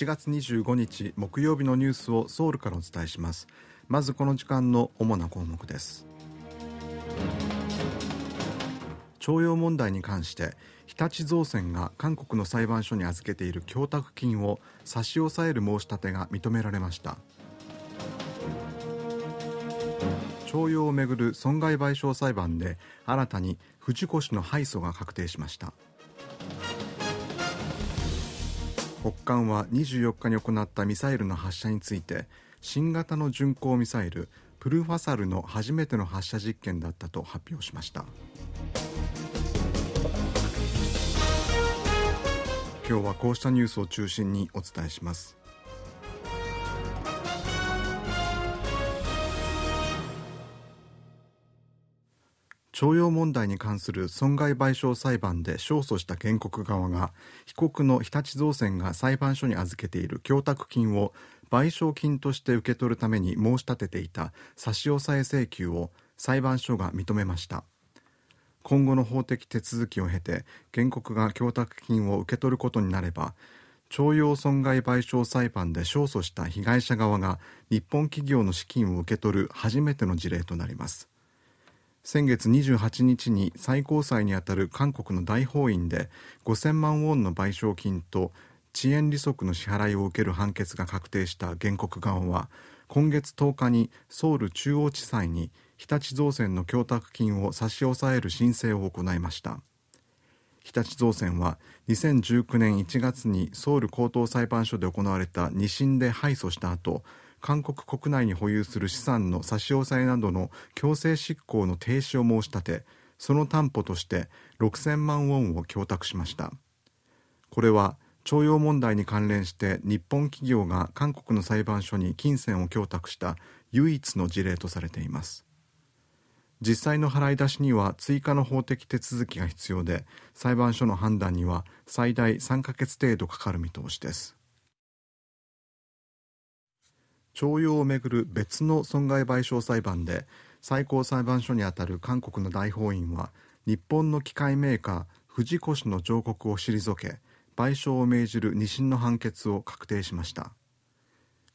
1月25日木曜日のニュースをソウルからお伝えします。まずこの時間の主な項目です。徴用問題に関して日立造船が韓国の裁判所に預けている供託金を差し押さえる申し立てが認められました。徴用をめぐる損害賠償裁判で新たに藤越の敗訴が確定しました。北韓は24日に行ったミサイルの発射について新型の巡航ミサイルプルファサルの初めての発射実験だったと発表しました。今日はこうしたニュースを中心にお伝えします。徴用問題に関する損害賠償裁判で勝訴した原告側が被告の日立造船が裁判所に預けている供託金を賠償金として受け取るために申し立てていた差し押さえ請求を裁判所が認めました。今後の法的手続きを経て原告が供託金を受け取ることになれば徴用損害賠償裁判で勝訴した被害者側が日本企業の資金を受け取る初めての事例となります。先月28日に最高裁にあたる韓国の大法院で5000万ウォンの賠償金と遅延利息の支払いを受ける判決が確定した原告側は今月10日にソウル中央地裁に日立造船の供託金を差し押さえる申請を行いました。日立造船は2019年1月にソウル高等裁判所で行われた2審で敗訴した後韓国国内に保有する資産の差し押さえなどの強制執行の停止を申し立てその担保として6000万ウォンを供託しました。これは徴用問題に関連して日本企業が韓国の裁判所に金銭を供託した唯一の事例とされています。実際の払い出しには追加の法的手続きが必要で裁判所の判断には最大3ヶ月程度かかる見通しです。徴用をめぐる別の損害賠償裁判で最高裁判所にあたる韓国の大法院は日本の機械メーカー富士越の上告を退け賠償を命じる2審の判決を確定しました。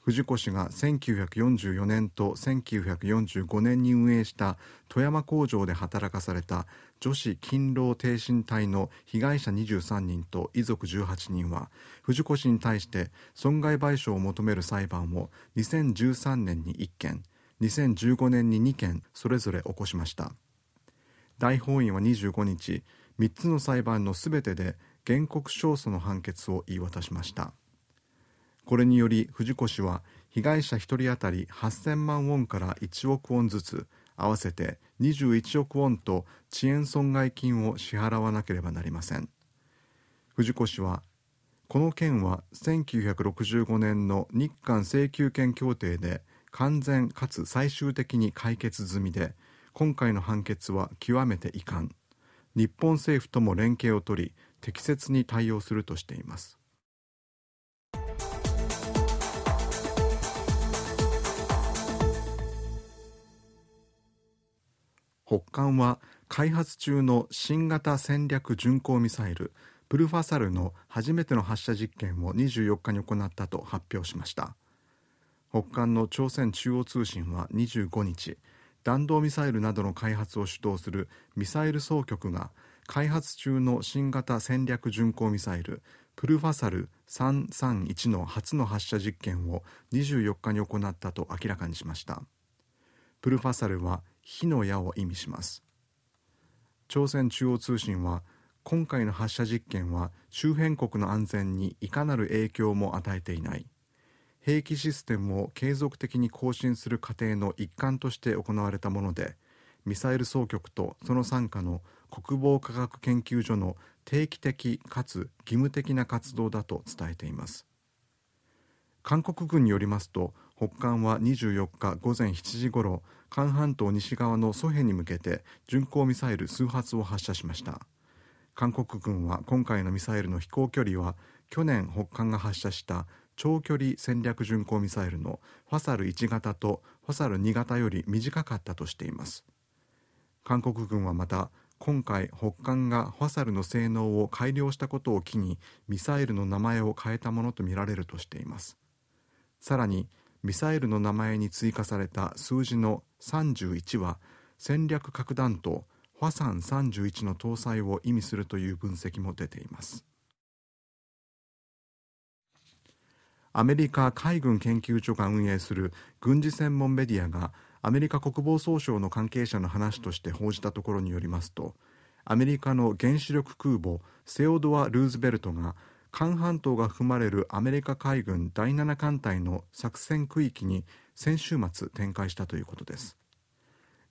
藤越が1944年と1945年に運営した富山工場で働かされた女子勤労挺身隊の被害者23人と遺族18人は藤越に対して損害賠償を求める裁判を2013年に1件2015年に2件それぞれ起こしました。大法院は25日3つの裁判のすべてで原告勝訴の判決を言い渡しました。これにより藤越は被害者1人当たり8000万ウォンから1億ウォンずつ合わせて21億ウォンと遅延損害金を支払わなければなりません。藤越はこの件は1965年の日韓請求権協定で完全かつ最終的に解決済みで今回の判決は極めて遺憾。日本政府とも連携を取り適切に対応するとしています。北韓は開発中の新型戦略巡航ミサイルプルファサルの初めての発射実験を24日に行ったと発表しました。北韓の朝鮮中央通信は25日弾道ミサイルなどの開発を主導するミサイル総局が開発中の新型戦略巡航ミサイルプルファサル331の初の発射実験を24日に行ったと明らかにしました。プルファサルは火の矢を意味します。朝鮮中央通信は今回の発射実験は周辺国の安全にいかなる影響も与えていない。兵器システムを継続的に更新する過程の一環として行われたものでミサイル総局とその傘下の国防科学研究所の定期的かつ義務的な活動だと伝えています。韓国軍によりますと北韓は24日午前7時ごろ韓半島西側のソヘに向けて巡航ミサイル数発を発射しました。韓国軍は今回のミサイルの飛行距離は去年北韓が発射した長距離戦略巡航ミサイルのファサル1型とファサル2型より短かったとしています。韓国軍はまた今回北韓がファサルの性能を改良したことを機にミサイルの名前を変えたものとみられるとしています。さらにミサイルの名前に追加された数字の31は戦略核弾頭ファサン31の搭載を意味するという分析も出ています。アメリカ海軍研究所が運営する軍事専門メディアがアメリカ国防総省の関係者の話として報じたところによりますとアメリカの原子力空母セオドア・ルーズベルトが韓半島が含まれるアメリカ海軍第7艦隊の作戦区域に先週末展開したということです。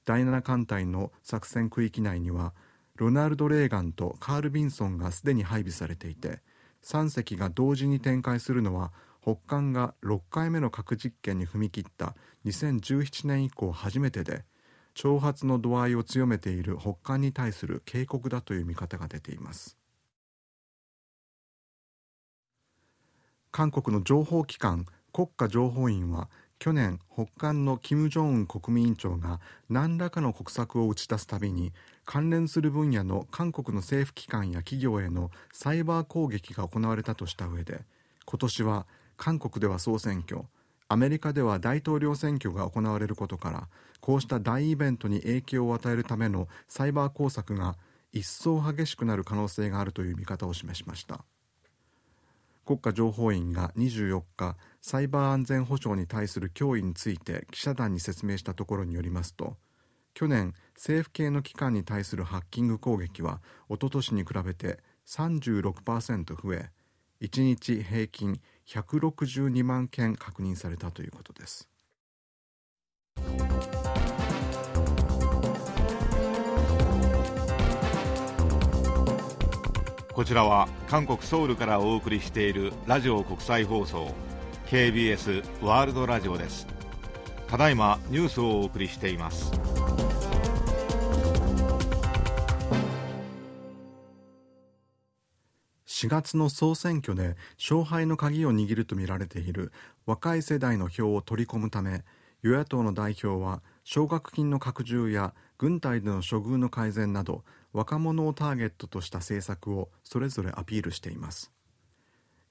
第7艦隊の作戦区域内にはロナルド・レーガンとカール・ビンソンがすでに配備されていて3隻が同時に展開するのは北韓が6回目の核実験に踏み切った2017年以降初めてで挑発の度合いを強めている北韓に対する警告だという見方が出ています。韓国の情報機関国家情報院は去年北韓の金正恩国務委員長が何らかの国策を打ち出すたびに関連する分野の韓国の政府機関や企業へのサイバー攻撃が行われたとした上で今年は韓国では総選挙アメリカでは大統領選挙が行われることからこうした大イベントに影響を与えるためのサイバー工作が一層激しくなる可能性があるという見方を示しました。国家情報院が24日サイバー安全保障に対する脅威について記者団に説明したところによりますと去年政府系の機関に対するハッキング攻撃はおととしに比べて36%増え1日平均162万件確認されたということです。こちらは韓国ソウルからお送りしているラジオ国際放送 KBS ワールドラジオです。ただいまニュースをお送りしています。4月の総選挙で勝敗の鍵を握るとみられている若い世代の票を取り込むため与野党の代表は奨学金の拡充や軍隊での処遇の改善など若者をターゲットとした政策をそれぞれアピールしています。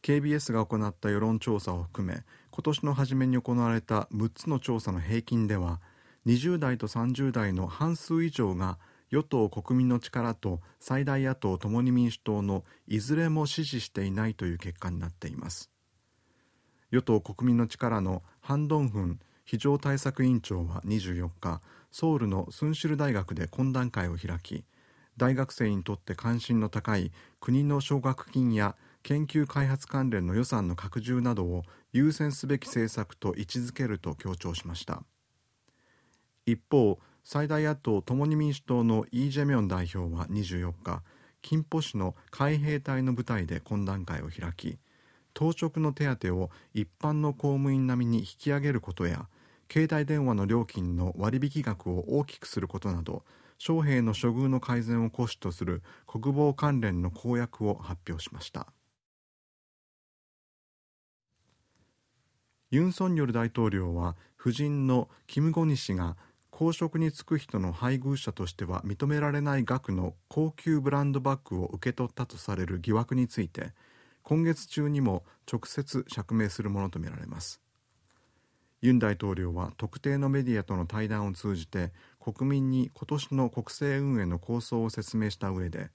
KBS が行った世論調査を含め今年の初めに行われた6つの調査の平均では20代と30代の半数以上が与党国民の力と最大野党共に民主党のいずれも支持していないという結果になっています。与党国民の力のハン・ドンフン非常対策委員長は24日ソウルのスンシル大学で懇談会を開き大学生にとって関心の高い国の奨学金や研究開発関連の予算の拡充などを優先すべき政策と位置づけると強調しました。一方最大野党共に民主党のイ・ジェミョン代表は24日金浦市の海兵隊の部隊で懇談会を開き当直の手当を一般の公務員並みに引き上げることや携帯電話の料金の割引額を大きくすることなど将兵の処遇の改善を骨子とする国防関連の公約を発表しました。ユン・ソンニョル大統領は夫人のキム・ゴニ氏が公職に就く人の配偶者としては認められない額の高級ブランドバッグを受け取ったとされる疑惑について今月中にも直接釈明するものとみられます。ユン大統領は特定のメディアとの対談を通じて国民に今年の国政運営の構想を説明した上で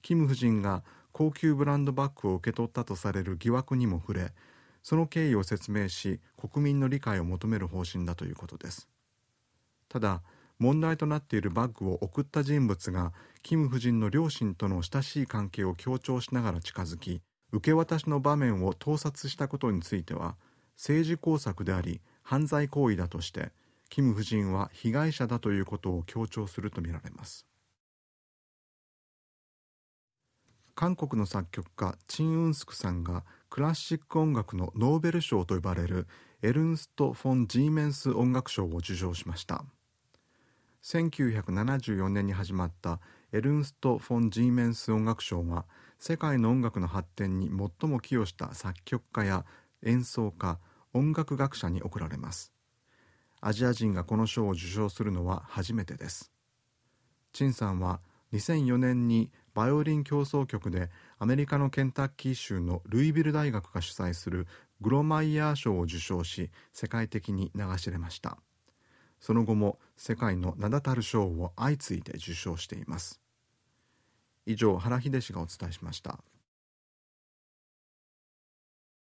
キム夫人が高級ブランドバッグを受け取ったとされる疑惑にも触れその経緯を説明し国民の理解を求める方針だということです。ただ問題となっているバッグを送った人物がキム夫人の両親との親しい関係を強調しながら近づき受け渡しの場面を盗撮したことについては政治工作であり犯罪行為だとしてキム夫人は被害者だということを強調するとみられます。韓国の作曲家チン・ウンスクさんがクラシック音楽のノーベル賞と呼ばれるエルンスト・フォン・ジーメンス音楽賞を受賞しました。1974年に始まったエルンスト・フォン・ジーメンス音楽賞は世界の音楽の発展に最も寄与した作曲家や演奏家音楽学者に贈られます。アジア人がこの賞を受賞するのは初めてです。陳さんは2004年にバイオリン競争曲でアメリカのケンタッキー州のルイビル大学が主催するグロマイヤー賞を受賞し世界的に流し入れました。その後も世界の名だたる賞を相次いで受賞しています。以上原秀氏がお伝えしました。